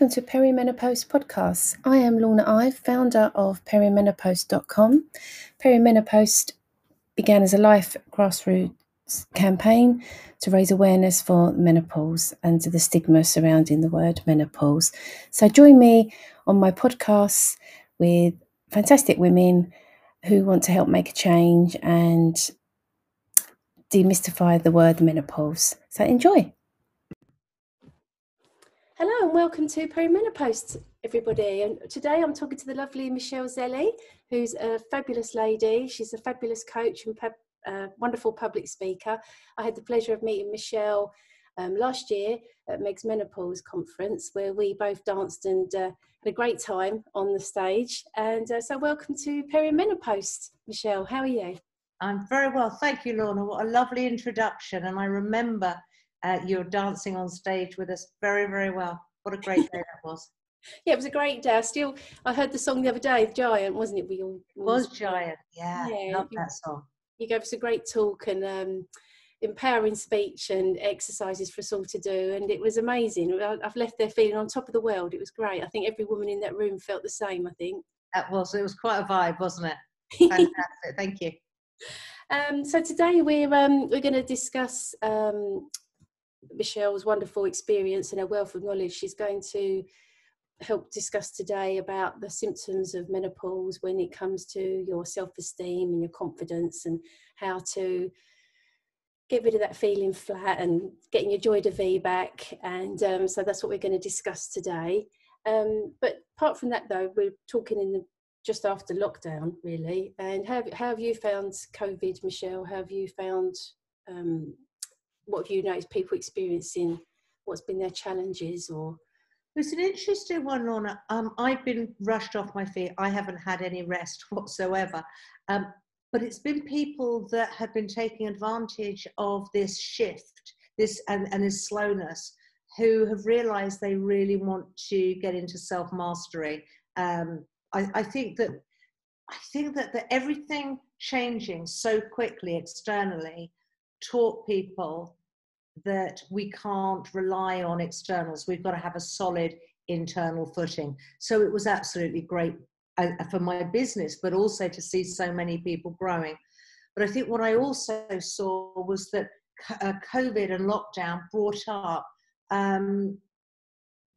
welcome to PeriMenoPost Podcasts. I am Lorna Ive, founder of perimenopost.com. PeriMenoPost began as a life grassroots campaign to raise awareness for menopause and to the stigma surrounding the word menopause. So join me on my podcasts with fantastic women who want to help make a change and demystify the word menopause. So enjoy. Hello and welcome to PeriMenoPost, everybody. And today I'm talking to the lovely Michelle Zelli, who's a fabulous lady. She's a fabulous coach and pub, uh, wonderful public speaker. I had the pleasure of meeting Michelle um, last year at Meg's Menopause conference, where we both danced and uh, had a great time on the stage. And uh, so, welcome to PeriMenoPost, Michelle. How are you? I'm very well, thank you, Lorna. What a lovely introduction. And I remember uh, you're dancing on stage with us very, very well. What a great day that was. Yeah, it was a great day. I still, I heard the song the other day, Giant, wasn't it? We all, was Giant, yeah, yeah love that song. You gave us a great talk and um, empowering speech and exercises for us all to do, and it was amazing. I've left there feeling on top of the world. It was great. I think every woman in that room felt the same. I think that was. It was quite a vibe, wasn't it? Fantastic. Thank you. Um, so today we're um, we're going to discuss um, Michelle's wonderful experience and her wealth of knowledge. She's going to help discuss today about the symptoms of menopause when it comes to your self-esteem and your confidence and how to get rid of that feeling flat and getting your joy to vie back. And um, so that's what we're going to discuss today. Um, but apart from that though we're talking in the just after lockdown really. And how, how have you found covid michelle? How have you found um, what have you noticed people experiencing? What's been their challenges or? It's an interesting one, Lorna. Um, I've been rushed off my feet. I haven't had any rest whatsoever. Um, but it's been people that have been taking advantage of this shift, this and, and this slowness, who have realised they really want to get into self mastery. Um, I, I, think that I think that the, everything changing so quickly externally taught people that we can't rely on externals. We've got to have a solid internal footing. So it was absolutely great uh, for my business, but also to see so many people growing. But I think what I also saw was that uh, COVID and lockdown brought up um,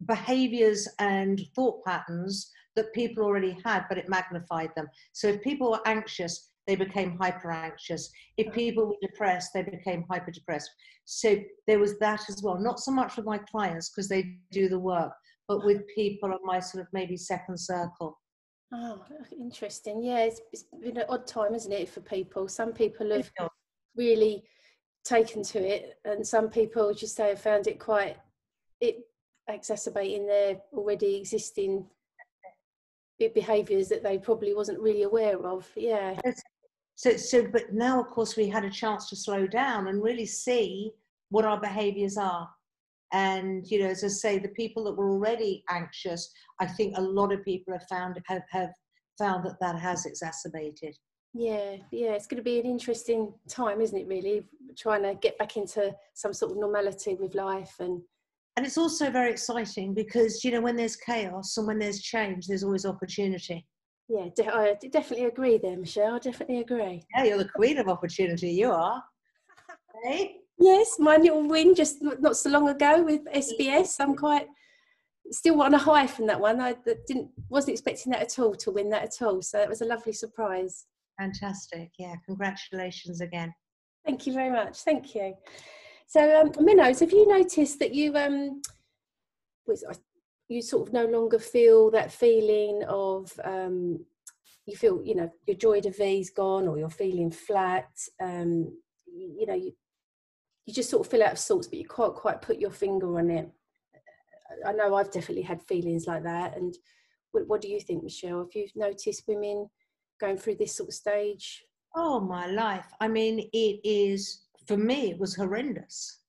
behaviors and thought patterns that people already had, but it magnified them. So if people were anxious, they became hyper anxious. If people were depressed, they became hyper depressed. So there was that as well. Not so much with my clients because they do the work, but with people of my sort of maybe second circle. Oh, interesting. Yeah, it's, it's been an odd time, isn't it, for people? Some people have really taken to it, and some people just say have found it quite it exacerbating their already existing behaviours that they probably wasn't really aware of. Yeah. So, so, but now, of course, we had a chance to slow down and really see what our behaviors are. And, you know, as I say, the people that were already anxious, I think a lot of people have found, have, have found that that has exacerbated. Yeah, yeah, it's going to be an interesting time, isn't it, really? Trying to get back into some sort of normality with life and and it's also very exciting because you know when there's chaos and when there's change there's always opportunity yeah, de- I definitely agree there, Michelle. I definitely agree. Yeah, you're the queen of opportunity. You are. hey? Yes, my little win just not so long ago with SBS. I'm quite still on a high from that one. I didn't wasn't expecting that at all to win that at all. So it was a lovely surprise. Fantastic. Yeah, congratulations again. Thank you very much. Thank you. So, um, Minnows, have you noticed that you um, was you sort of no longer feel that feeling of um, you feel you know your joy de vie's gone or you're feeling flat um, you, you, know you you just sort of feel out of sorts but you can't quite put your finger on it. I know i've definitely had feelings like that and what, what do you think michelle? Have you've noticed women going through this sort of stage? Oh my life. I mean it is for me it was horrendous.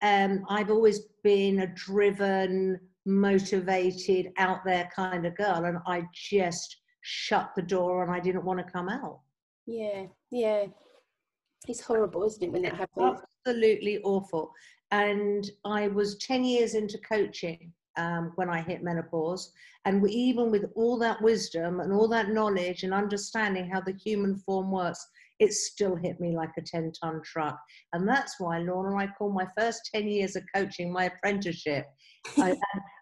Um, i've always been a driven motivated, out there kind of girl, and I just shut the door and I didn't want to come out. Yeah, yeah. It's horrible, isn't it, when that happens? Absolutely awful. And I was 10 years into coaching um, when I hit menopause. And we, even with all that wisdom and all that knowledge and understanding how the human form works, it still hit me like a 10 ton truck. And that's why, Lorna, I call my first 10 years of coaching my apprenticeship. I,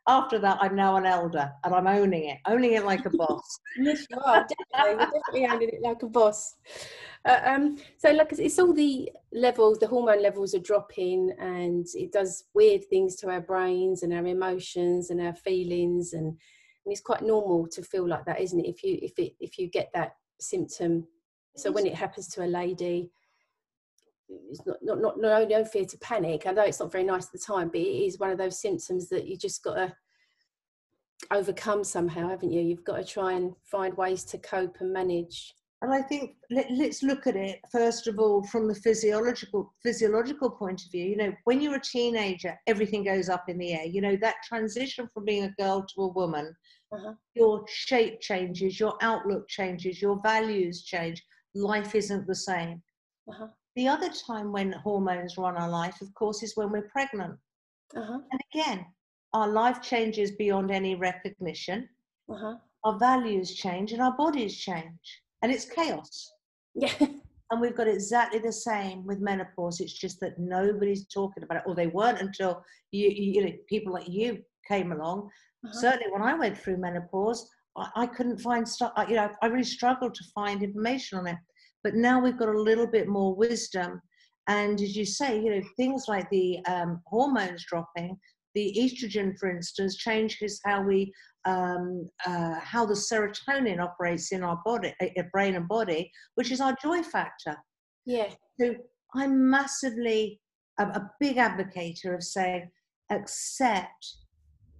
after that, I'm now an elder and I'm owning it, owning it like a boss. yes, you are, definitely. You're definitely owning it like a boss. Uh, um, so, like, it's all the levels, the hormone levels are dropping, and it does weird things to our brains and our emotions and our feelings. And, and it's quite normal to feel like that, isn't it? If you, if it, if you get that symptom so when it happens to a lady, it's not not not no, no fear to panic. I know it's not very nice at the time, but it is one of those symptoms that you just got to overcome somehow, haven't you? You've got to try and find ways to cope and manage. And I think let, us look at it first of all from the physiological physiological point of view. You know, when you're a teenager, everything goes up in the air. You know that transition from being a girl to a woman, uh-huh. your shape changes, your outlook changes, your values change life isn't the same. Uh-huh. The other time when hormones run our life, of course, is when we're pregnant. Uh-huh. And again, our life changes beyond any recognition. Uh-huh. Our values change and our bodies change. And it's chaos. Yeah. And we've got exactly the same with menopause. It's just that nobody's talking about it, or they weren't until you, you know, people like you came along. Uh-huh. Certainly, when I went through menopause, I, couldn't find stuff, you know, I really struggled to find information on it. But now we've got a little bit more wisdom. And as you say, you know, things like the um, hormones dropping, the estrogen, for instance, changes how we, um, uh, how the serotonin operates in our body, uh, brain and body, which is our joy factor. Yeah. So I'm massively a, a big advocate of saying, accept,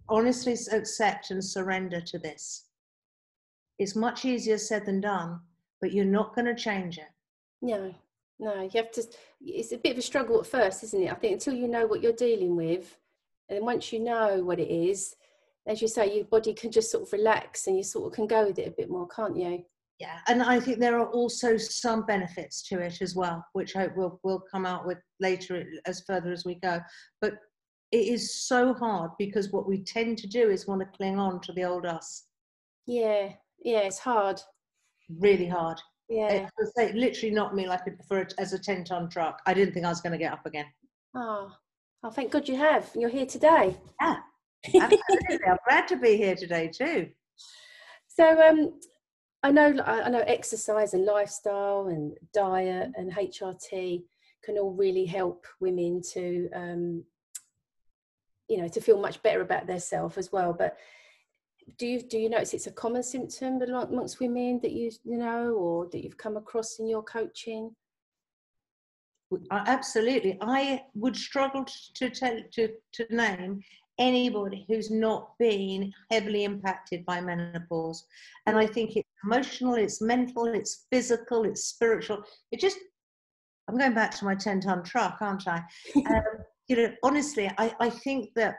honestly accept and surrender to this. It's much easier said than done, but you're not going to change it. No, no, you have to. It's a bit of a struggle at first, isn't it? I think until you know what you're dealing with, and once you know what it is, as you say, your body can just sort of relax and you sort of can go with it a bit more, can't you? Yeah, and I think there are also some benefits to it as well, which I hope we'll, we'll come out with later as further as we go. But it is so hard because what we tend to do is want to cling on to the old us. Yeah, yeah, it's hard. Really hard. Yeah. It, it literally knocked me like a, for a, as a 10 ton truck. I didn't think I was going to get up again. Oh, oh, thank God you have. You're here today. Yeah. Absolutely. I'm glad to be here today too. So, um, I know, I know exercise and lifestyle and diet and HRT can all really help women to, um, you know, to feel much better about themselves as well. But do you do you notice it's a common symptom amongst women that you you know or that you've come across in your coaching? Absolutely. I would struggle to tell to, to name anybody who's not been heavily impacted by menopause. And i think it's emotional it's mental it's physical it's spiritual. It just i'm going back to my 10 ton truck aren't i? Um, you know honestly i i think that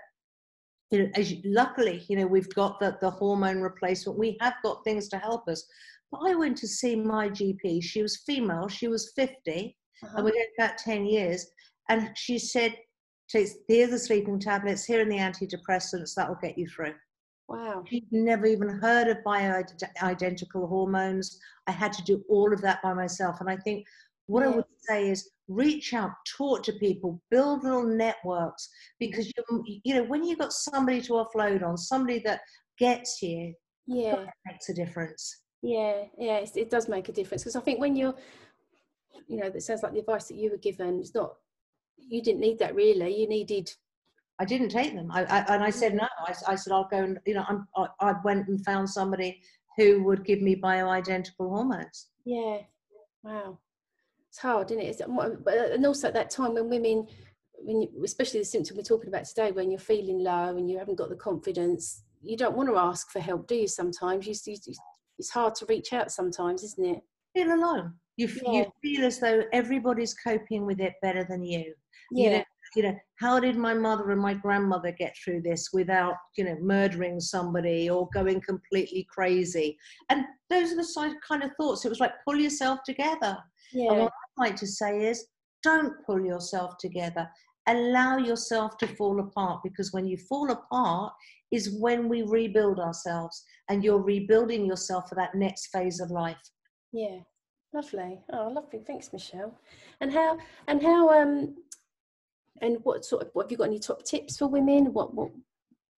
you know, as you, luckily, you know, we've got the, the hormone replacement. We have got things to help us. But I went to see my GP. She was female. She was 50, uh-huh. and we're going back 10 years. And she said, "Here's the sleeping tablets. Here are the antidepressants. That will get you through." Wow. She'd never even heard of bioidentical hormones. I had to do all of that by myself. And I think what. I would say is reach out, talk to people, build little networks because you you know when you've got somebody to offload on, somebody that gets you, yeah, makes a difference. Yeah, yeah, it does make a difference because I think when you're, you know, that sounds like the advice that you were given. It's not you didn't need that really. You needed. I didn't take them, I, I and I said no. I, I said I'll go and you know I'm, I, I went and found somebody who would give me bioidentical hormones. Yeah, wow it's hard, isn't it? It's, and also at that time when women, when you, especially the symptom we're talking about today, when you're feeling low and you haven't got the confidence, you don't want to ask for help, do you? Sometimes you, you it's hard to reach out. Sometimes, isn't it? Feel alone. You yeah. you feel as though everybody's coping with it better than you. Yeah. You know, you know, how did my mother and my grandmother get through this without, you know, murdering somebody or going completely crazy? And those are the kind of thoughts. It was like pull yourself together. Yeah And what I like to say is don't pull yourself together. allow yourself to fall apart because when you fall apart is when we rebuild ourselves and you're rebuilding yourself for that next phase of life yeah lovely oh lovely thanks michelle and how and how um and what sort of what have you got any top tips for women what what,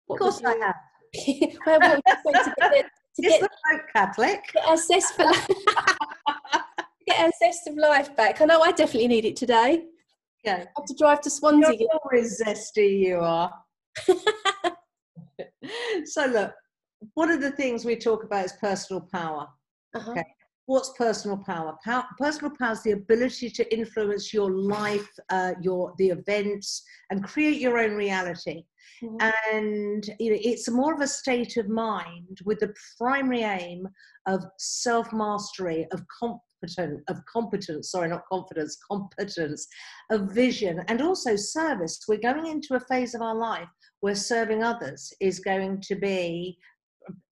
what of course i have well, what would you say to get, to get, the Catholic. Get our zest for get our zest of life back. I know I definitely need it today. Yeah. I have to drive to Swansea. You're always zesty, you are. so look, one of the things we talk about is personal power. Uh-huh. Okay. What's personal power? power? Personal power is the ability to influence your life, uh, your the events, and create your own reality. Mm-hmm. And you know, it's more of a state of mind with the primary aim of self mastery, of competent, of competence. Sorry, not confidence, competence, of vision, and also service. We're going into a phase of our life where serving others is going to be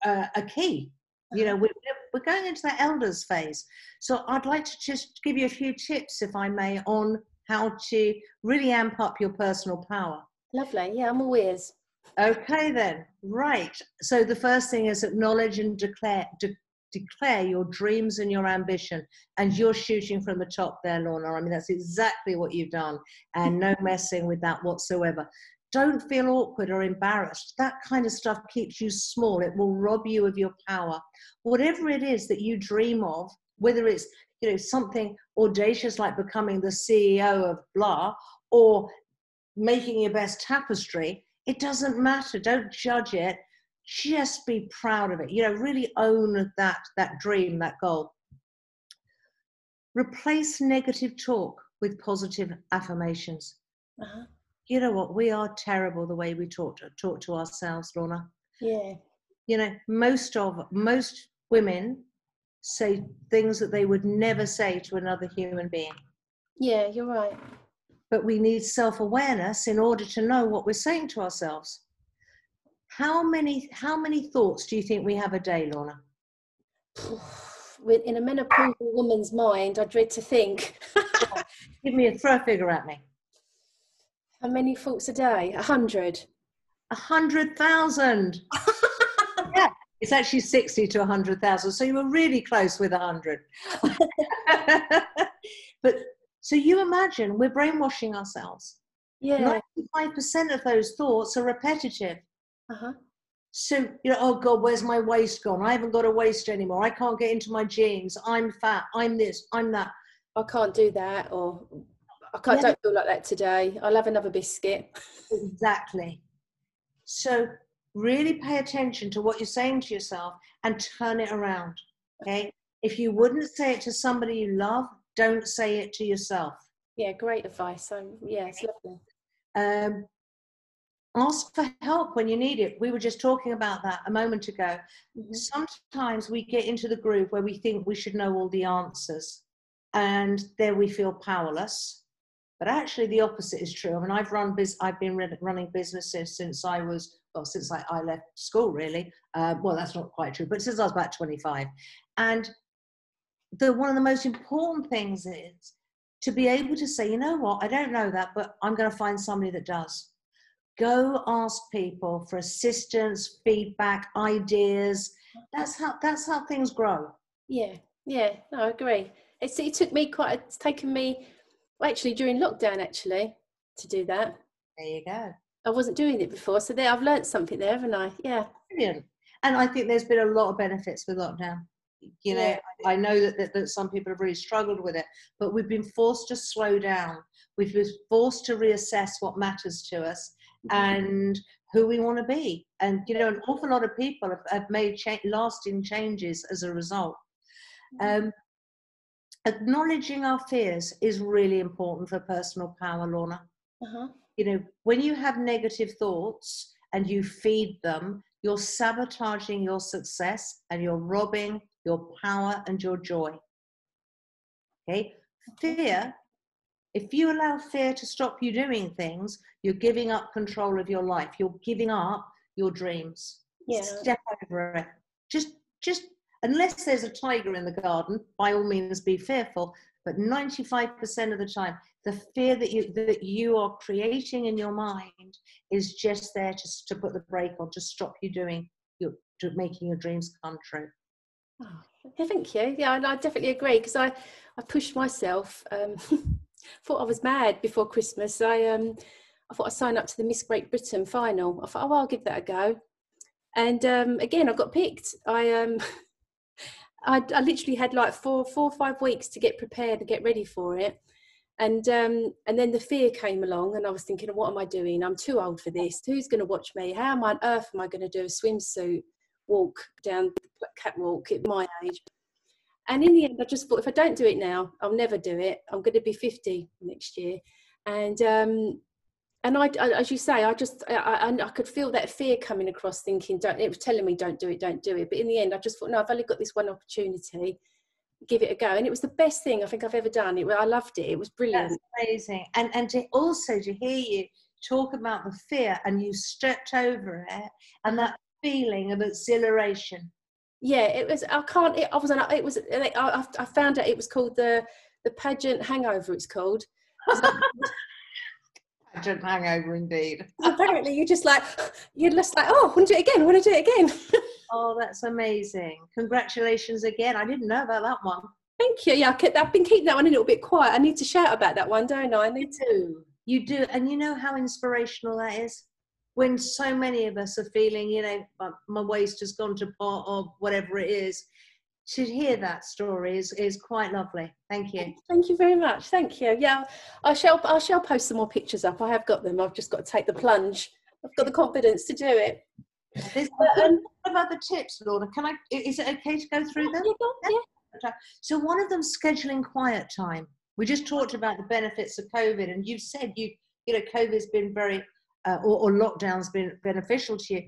uh, a key. You know, uh-huh. we're, we're going into that elders phase. So I'd like to just give you a few tips, if I may, on how to really amp up your personal power. Lovely. Yeah, I'm all ears. Okay, then. Right. So the first thing is acknowledge and declare, de- declare your dreams and your ambition. And you're shooting from the top there, Lorna. I mean, that's exactly what you've done. And no messing with that whatsoever. Don't feel awkward or embarrassed. That kind of stuff keeps you small. It will rob you of your power. Whatever it is that you dream of, whether it's you know something audacious like becoming the CEO of blah, or making your best tapestry, it doesn't matter. Don't judge it. Just be proud of it. You know, really own that that dream, that goal. Replace negative talk with positive affirmations. Uh-huh. You know what? We are terrible the way we talk to, talk to ourselves, Lorna. Yeah. You know, most of most women say things that they would never say to another human being. Yeah, you're right but we need self awareness in order to know what we're saying to ourselves. How many, how many thoughts do you think we have a day, Lorna? In a menopausal woman's mind, I dread to think. Give me a throw figure at me. How many thoughts a day? A hundred. A hundred thousand. yeah, it's actually sixty to a hundred thousand. So you were really close with a hundred. but so you imagine we're brainwashing ourselves. Yeah. 95% of those thoughts are repetitive. Uh-huh. So, you know, oh God, where's my waist gone? I haven't got a waist anymore. I can't get into my jeans. I'm fat. I'm this. I'm that. I can't do that. Or I can't, yeah. don't feel like that today. I'll have another biscuit. exactly. So, really pay attention to what you're saying to yourself and turn it around. Okay. If you wouldn't say it to somebody you love, don't say it to yourself. Yeah, great advice. So, yeah, it's lovely. Um, ask for help when you need it. We were just talking about that a moment ago. Mm-hmm. Sometimes we get into the groove where we think we should know all the answers, and there we feel powerless. But actually, the opposite is true. I mean, I've run biz- I've been running businesses since I was well, since I, I left school, really. Uh, well, that's not quite true, but since I was about 25, and the one of the most important things is to be able to say, you know what, I don't know that, but I'm going to find somebody that does. Go ask people for assistance, feedback, ideas. That's how that's how things grow. Yeah, yeah, no, I agree. It's, it took me quite. It's taken me well, actually during lockdown actually to do that. There you go. I wasn't doing it before, so there I've learned something there, haven't I? Yeah. Brilliant. And I think there's been a lot of benefits with lockdown you know yeah. i know that, that, that some people have really struggled with it but we've been forced to slow down we've been forced to reassess what matters to us mm-hmm. and who we want to be and you know an awful lot of people have, have made cha- lasting changes as a result mm-hmm. um, acknowledging our fears is really important for personal power lorna uh-huh. you know when you have negative thoughts and you feed them you're sabotaging your success and you're robbing your power and your joy. Okay? Fear, if you allow fear to stop you doing things, you're giving up control of your life. You're giving up your dreams. Yeah. Step over it. Just, just, unless there's a tiger in the garden, by all means be fearful. But 95% of the time, the fear that you that you are creating in your mind is just there to, to put the brake on to stop you doing your to making your dreams come true. Oh, thank you. Yeah i, I definitely agree because i i pushed myself um thought i was mad before christmas. I um i thought i'd sign up to the miss great britain final. I thought oh i'll give that a go. And um again i got picked. I um I, I literally had like four four or five weeks to get prepared and get ready for it. And um, and then the fear came along and i was thinking what am i doing? I'm too old for this. Who's going to watch me? How am I, on earth am i going to do a swimsuit walk down the catwalk at my age? And in the end i just thought if i don't do it now i'll never do it. I'm going to be 50 next year. And um, and I, I, as you say i just I, I, I could feel that fear coming across thinking don't it was telling me don't do it don't do it. But in the end i just thought no i've only got this one opportunity. Give it a go. And it was the best thing i think i've ever done. It i loved it. It was brilliant. That's amazing. And and to also to hear you talk about the fear and you stepped over it and that feeling of exhilaration. Yeah it was i can't it, i was it was I, I found out it was called the the pageant hangover it's called pageant hangover indeed apparently you're just like you're just like oh i want to do it again i want to do it again Oh, that's amazing. Congratulations again. I didn't know about that one. Thank you. Yeah, I've been keeping that one a little bit quiet. I need to shout about that one, don't I? I need to. You do. And you know how inspirational that is? When so many of us are feeling, you know, my waist has gone to pot or whatever it is, to hear that story is, is quite lovely. Thank you. Thank you very much. Thank you. Yeah, I shall I shall post some more pictures up. I have got them. I've just got to take the plunge. I've got the confidence to do it. There's a um, of other tips, Lorna. Can I? Is it okay to go through them? Yeah. So one of them scheduling quiet time. We just talked about the benefits of COVID, and you've said you you know COVID's been very uh, or, or lockdown's been beneficial to you.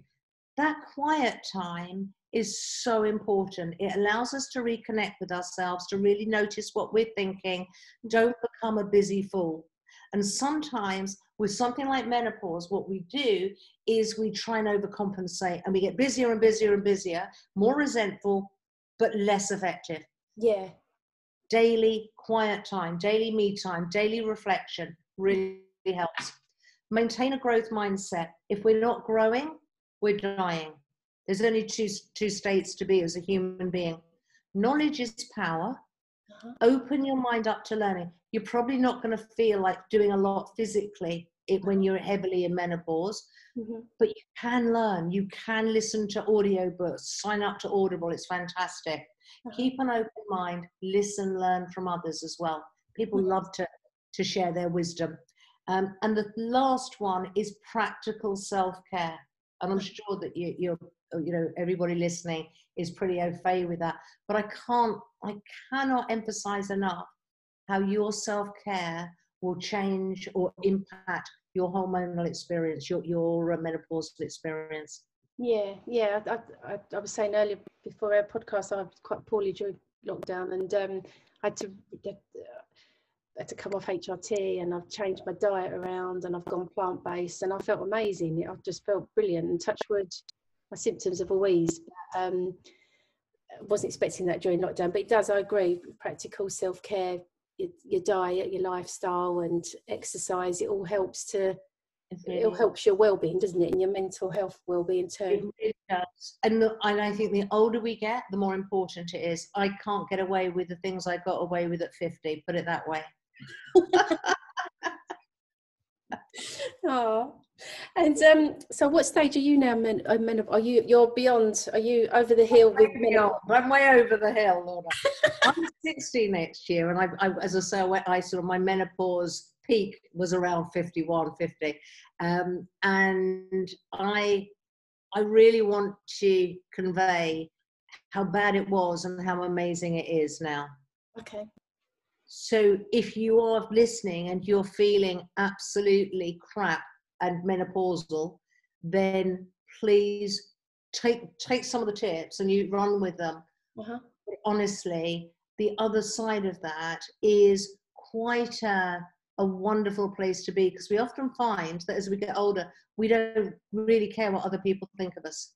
That quiet time is so important. It allows us to reconnect with ourselves, to really notice what we're thinking. Don't become a busy fool. And sometimes with something like menopause, what we do is we try and overcompensate and we get busier and busier and busier, more resentful, but less effective. Yeah. Daily quiet time, daily me time, daily reflection really helps. Maintain a growth mindset. If we're not growing, we're dying. There's only two, two states to be as a human being. Knowledge is power. Uh-huh. Open your mind up to learning you're probably not going to feel like doing a lot physically when you're heavily in menopause mm-hmm. but you can learn you can listen to audiobooks sign up to audible it's fantastic uh-huh. keep an open mind listen learn from others as well people mm-hmm. love to to share their wisdom um, and the last one is practical self-care and i'm sure that you, you're you know everybody listening is pretty au fait with that but i can't i cannot emphasize enough how your self care will change or impact your hormonal experience, your, your menopausal experience. Yeah, yeah. I, I, I, was saying earlier before our podcast, I was quite poorly during lockdown and um, I had to get, uh, had to come off HRT and I've changed my diet around and I've gone plant based and I felt amazing. I just felt brilliant. And touch wood, my symptoms have always. Um, wasn't expecting that during lockdown, but it does. I agree. Practical self care your, your diet, your lifestyle, and exercise, it all helps to it all helps your well-being, doesn't it, and your mental health well-being too. It does, and the, and I think the older we get, the more important it is. I can't get away with the things I got away with at fifty. Put it that way. oh, And um, so, what stage are you now? Men, uh, men, are you? You're beyond. Are you over the hill with beyond, I'm way over the hill, Lorna. I'm 60 next year, and I, I, as I say, I, went, I sort of my menopause peak was around 51, 50, um, and I, I really want to convey how bad it was and how amazing it is now. Okay. So if you are listening and you're feeling absolutely crap and menopausal, then please take take some of the tips and you run with them. Uh-huh. Honestly, the other side of that is quite a, a wonderful place to be because we often find that as we get older, we don't really care what other people think of us.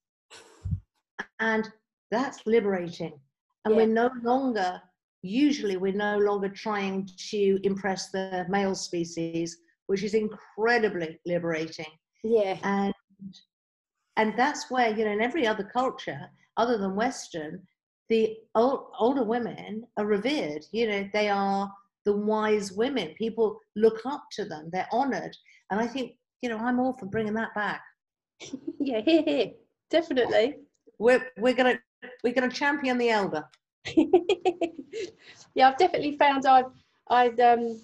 And that's liberating. And yeah. we're no longer usually we're no longer trying to impress the male species, which is incredibly liberating. Yeah. And and that's where, you know, in every other culture other than Western, the old, older women are revered. You know, they are the wise women. People look up to them. They're honored. And I think, you know, I'm all for bringing that back. yeah, here, here, definitely. We're we're gonna we're gonna champion the elder. yeah, I've definitely found I've I've um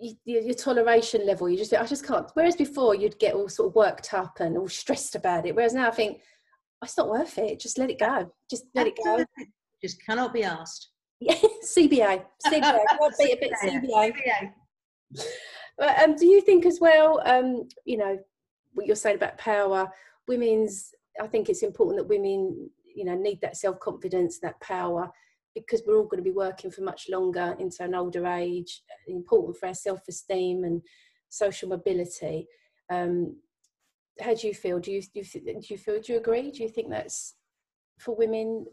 you, your toleration level. You just I just can't. Whereas before you'd get all sort of worked up and all stressed about it. Whereas now I think oh, it's not worth it. Just let it go. Just let it go. Just cannot be asked. Yeah, CBA, CBA. A bit CBA. CBA. But, um, do you think as well? Um, you know what you're saying about power. Women's. I think it's important that women, you know, need that self confidence, that power because we're all going to be working for much longer into an older age, important for our self esteem and social mobility. Um, how do you feel? Do you, do you, do you feel, do you agree? Do you think that's for women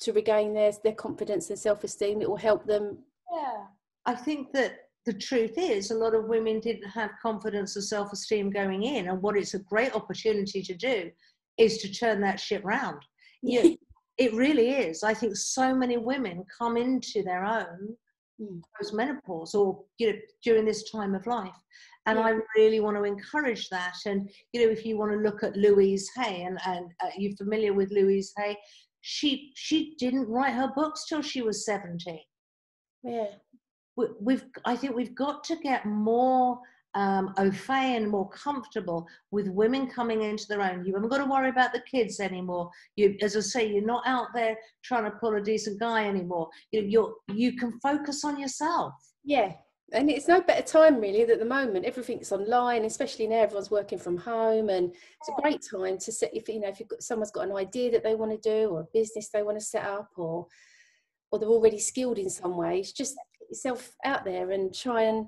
to regain their, their confidence and self esteem? It will help them? Yeah. I think that the truth is a lot of women didn't have confidence or self esteem going in. And what it's a great opportunity to do is to turn that shit round. You, it really is. I think so many women come into their own mm. post menopause or you know during this time of life, and yeah. I really want to encourage that. And you know, if you want to look at Louise Hay, and and uh, you're familiar with Louise Hay, she she didn't write her books till she was seventy. Yeah, we, we've I think we've got to get more um, au fait and more comfortable with women coming into their own. You haven't got to worry about the kids anymore. You, as I say, you're not out there trying to pull a decent guy anymore. You, you're you can focus on yourself. Yeah, and it's no better time really at the moment everything's online especially now everyone's working from home and it's a great time to set if you know if you've got someone's got an idea that they want to do or a business they want to set up or or they're already skilled in some ways just get yourself out there and try and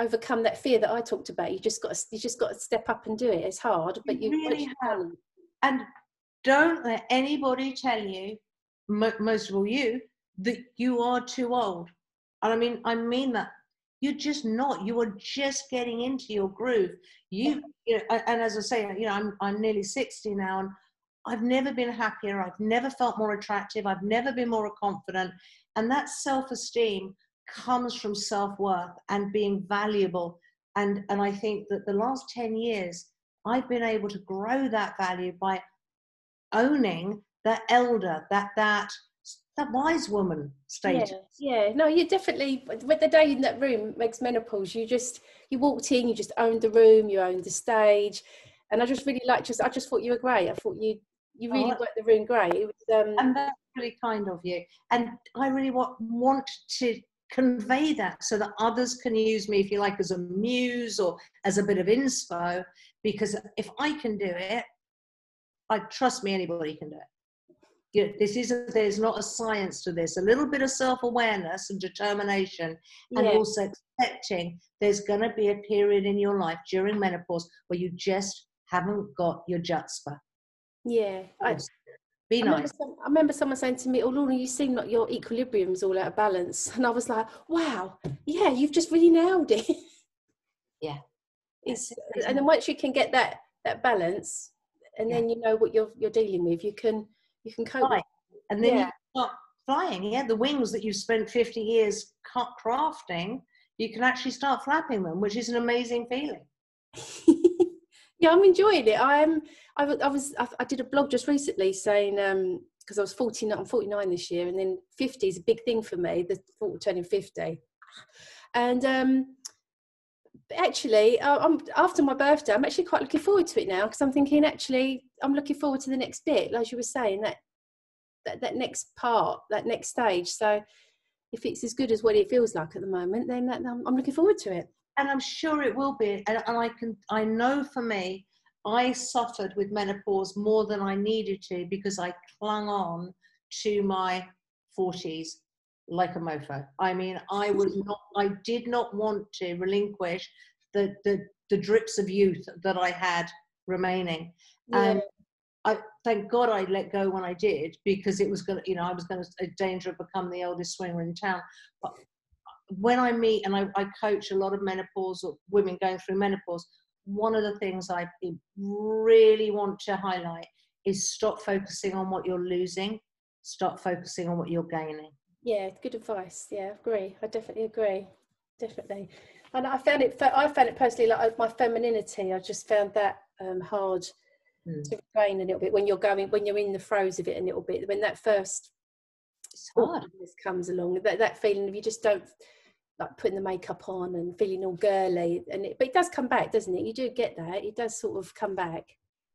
overcome that fear that I talked about. You just got to, you just got to step up and do it. It's hard, but you, you really have. And don't let anybody tell you, most of all you, that you are too old. And I mean, I mean that. You're just not. You are just getting into your groove. You, you know, and as I say, you know, I'm I'm nearly sixty now, and I've never been happier. I've never felt more attractive. I've never been more confident. And that self-esteem comes from self-worth and being valuable. And and i think that the last 10 years i've been able to grow that value by owning that elder that that that wise woman stage yeah, yeah. No you definitely with the day in that room Meg's Menopause you just you walked in you just owned the room you owned the stage. And i just really like just i just thought you were great. I thought you you really oh, worked the room great. It was um and that's really kind of you. And i really want want to convey that so that others can use me, if you like, as a muse or as a bit of inspo. Because if I can do it, I trust me, anybody can do it. You know, this isn't there's not a science to this. A little bit of self-awareness and determination, and yeah. also accepting there's going to be a period in your life during menopause where you just haven't got your chutzpah. Yeah, I, be I nice. Remember some, I remember someone saying to me, "Oh, Lorna, you seem like your equilibrium's all out of balance," and I was like, "Wow, yeah, you've just really nailed it." Yeah. It's, and then once you can get that that balance, and yeah. then you know what you're you're dealing with, you can you can cope. Fly. And then yeah. you start flying. Yeah, the wings that you spent 50 years crafting, you can actually start flapping them, which is an amazing feeling. yeah, I'm enjoying it. I'm. I, I was. I, I, did a blog just recently saying um, because I was 49. I'm 49 this year, and then 50 is a big thing for me. The turning 50, and um, actually, I'm after my birthday. I'm actually quite looking forward to it now because I'm thinking actually I'm looking forward to the next bit, like you were saying that that, that next part, that next stage. So if it's as good as what it feels like at the moment, then that, I'm looking forward to it and I'm sure it will be. And, and I can, I know for me, I suffered with menopause more than I needed to because I clung on to my 40s like a mofo. I mean, I was not, I did not want to relinquish the, the, the drips of youth that I had remaining. Yeah. And I thank God I let go when I did because it was going to, you know, I was going to a danger of becoming the oldest swinger in town. But when I meet and I, I coach a lot of menopause or women going through menopause, one of the things I really want to highlight is stop focusing on what you're losing, start focusing on what you're gaining. Yeah, good advice. Yeah, I agree. I definitely agree. Definitely. And I found it. I found it personally like my femininity. I just found that um, hard mm. to regain a little bit when you're going when you're in the throes of it a little bit. When that first comes along, that that feeling of you just don't like putting the makeup on and feeling all girly, and it, but it does come back, doesn't it? You do get that. It does sort of come back.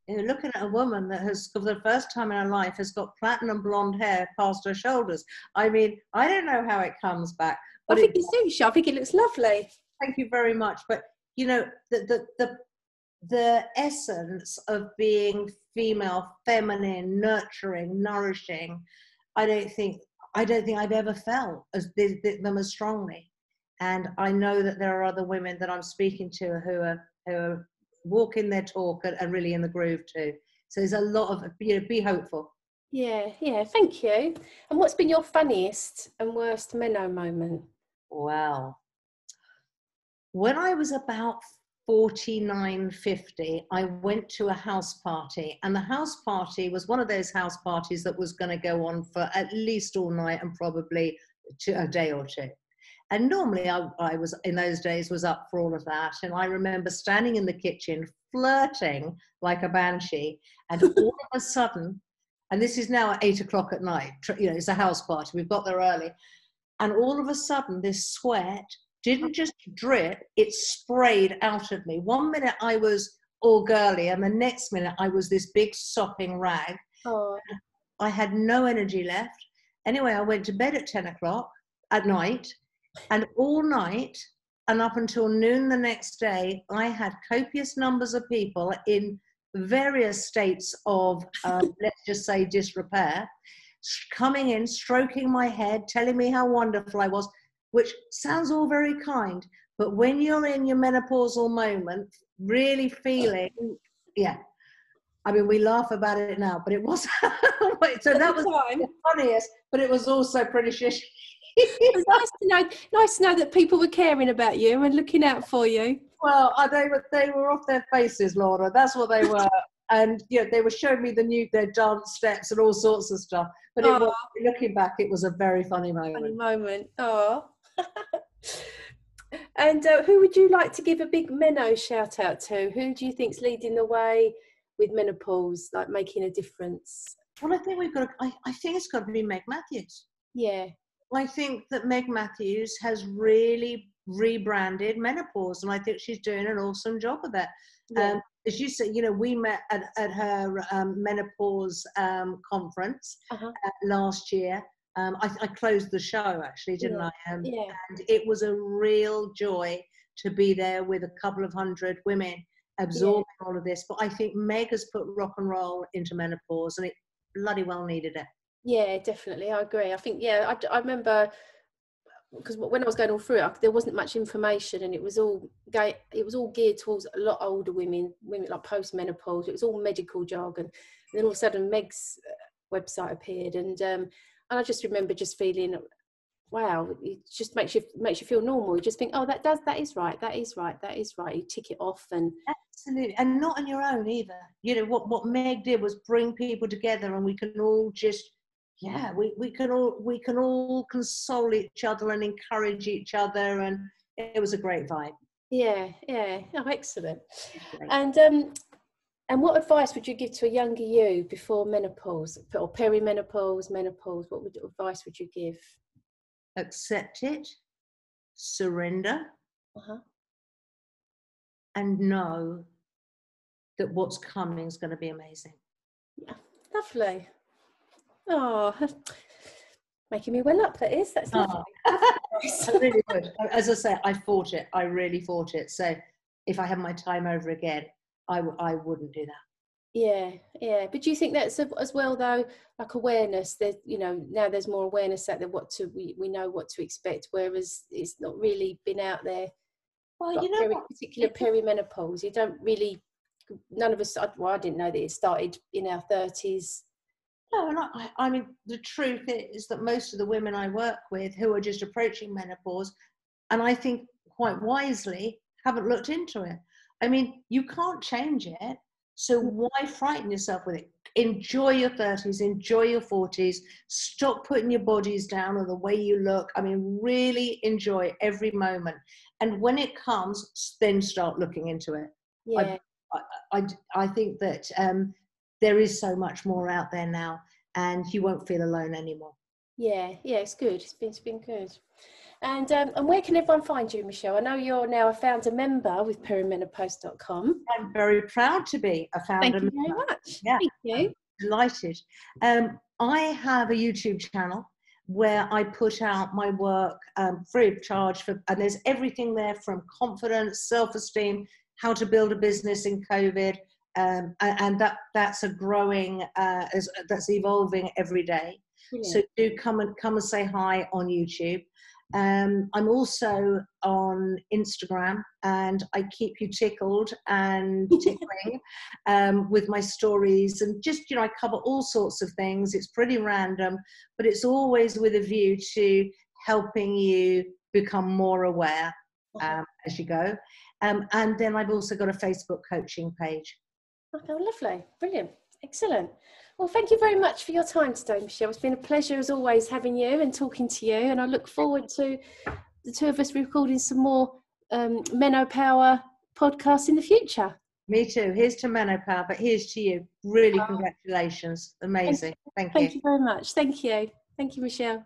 You're looking at a woman that has, for the first time in her life, has got platinum blonde hair past her shoulders. I mean, I don't know how it comes back. But I think it, it suits you. I think it looks lovely. Thank you very much. But you know, the the the the essence of being female, feminine, nurturing, nourishing, I don't think I don't think I've ever felt as them as strongly. And I know that there are other women that I'm speaking to who are who are walking their talk and, and really in the groove too. So there's a lot of you know, be hopeful. Yeah, yeah, thank you. And what's been your funniest and worst Menno moment? Well, when I was about 49, 50, I went to a house party, and the house party was one of those house parties that was going to go on for at least all night and probably a day or two. And normally I, I was in those days was up for all of that. And I remember standing in the kitchen flirting like a banshee. And all of a sudden, and this is now at eight o'clock at night, you know, it's a house party. We've got there early. And all of a sudden, this sweat didn't just drip, it sprayed out of me. One minute I was all girly, and the next minute I was this big sopping rag. Oh. I had no energy left. Anyway, I went to bed at 10 o'clock at night and all night and up until noon the next day, I had copious numbers of people in various states of, um, let's just say, disrepair, coming in, stroking my head, telling me how wonderful I was, which sounds all very kind. But when you're in your menopausal moment, really feeling, yeah. I mean, we laugh about it now, but it was so that was the funniest, but it was also pretty shitty it was nice to know nice to know that people were caring about you and looking out for you. Well uh, they were they were off their faces Lorna. That's what they were. And yeah they were showing me the new their dance steps and all sorts of stuff. But it was, looking back it was a very funny moment funny moment. oh and uh, who would you like to give a big menno shout out to? Who do you think's leading the way with menopause like making a difference? Well i think we've got to, I, I think it's got to be meg matthews. Yeah I think that Meg Matthews has really rebranded menopause, and I think she's doing an awesome job of it. Yeah. Um, as you said, you know, we met at, at her um, menopause um, conference uh-huh. uh, last year. Um, I, I, closed the show actually, didn't yeah. I? Um, yeah. And it was a real joy to be there with a couple of hundred women absorbing yeah. all of this. But I think Meg has put rock and roll into menopause, and it bloody well needed it. Yeah, definitely. I agree. I think, yeah, I, I remember because when I was going all through it, there wasn't much information, and it was all it was all geared towards a lot older women, women like post menopause. It was all medical jargon. And then all of a sudden, Meg's uh, website appeared, and um, and I just remember just feeling, wow, it just makes you makes you feel normal. You just think, oh, that does that is right, that is right, that is right. You tick it off, and absolutely, and not on your own either. You know what what Meg did was bring people together, and we can all just yeah we, we can all we can all console each other and encourage each other and it was a great vibe. Yeah yeah. Oh excellent. And um and what advice would you give to a younger you before menopause or perimenopause menopause? What would, advice would you give? Accept it surrender uh-huh. and know that what's coming is going to be amazing. Yeah lovely Oh, making me well up. That is. That's oh. I really would. As I say, I fought it. I really fought it. So if I had my time over again, I w- I wouldn't do that. Yeah, yeah. But do you think that's as well though, like awareness? That you know now there's more awareness out there. What to we we know what to expect, whereas it's not really been out there. Well, you know, particular perimenopause, you don't really none of us. Well, I didn't know that it started in our thirties. No, and I, I mean the truth is that most of the women I work with who are just approaching menopause, and I think quite wisely, haven't looked into it. I mean, you can't change it. So mm. why frighten yourself with it? Enjoy your 30s, enjoy your 40s, stop putting your bodies down or the way you look. I mean, really enjoy every moment. And when it comes, then start looking into it. Yeah. I, I, I think that um, there is so much more out there now and you won't feel alone anymore. Yeah, yeah, it's good. It's been, it's been good. And um, and where can everyone find you, Michelle? I know you're now a founder member with perimenopost.com. I'm very proud to be a founder. Member. Thank you member. very much. Yeah, Thank you. I'm delighted. Um, I have a YouTube channel where I put out my work um, free of charge for, and there's everything there from confidence, self-esteem, how to build a business in COVID, um, and that that's a growing, uh, that's evolving every day. Brilliant. So do come and come and say hi on YouTube. Um, I'm also on Instagram and I keep you tickled and tickling um, with my stories and just, you know, I cover all sorts of things. It's pretty random, but it's always with a view to helping you become more aware um, as you go. Um, and then I've also got a Facebook coaching page. Okay, lovely. Brilliant. Excellent. Well, thank you very much for your time today, Michelle. It's been a pleasure as always having you and talking to you. And I look forward to the two of us recording some more um, Menopower podcasts in the future. Me too. Here's to Menopower, but here's to you. Really, congratulations. Amazing. Thank, thank you. Thank you very much. Thank you. Thank you, Michelle.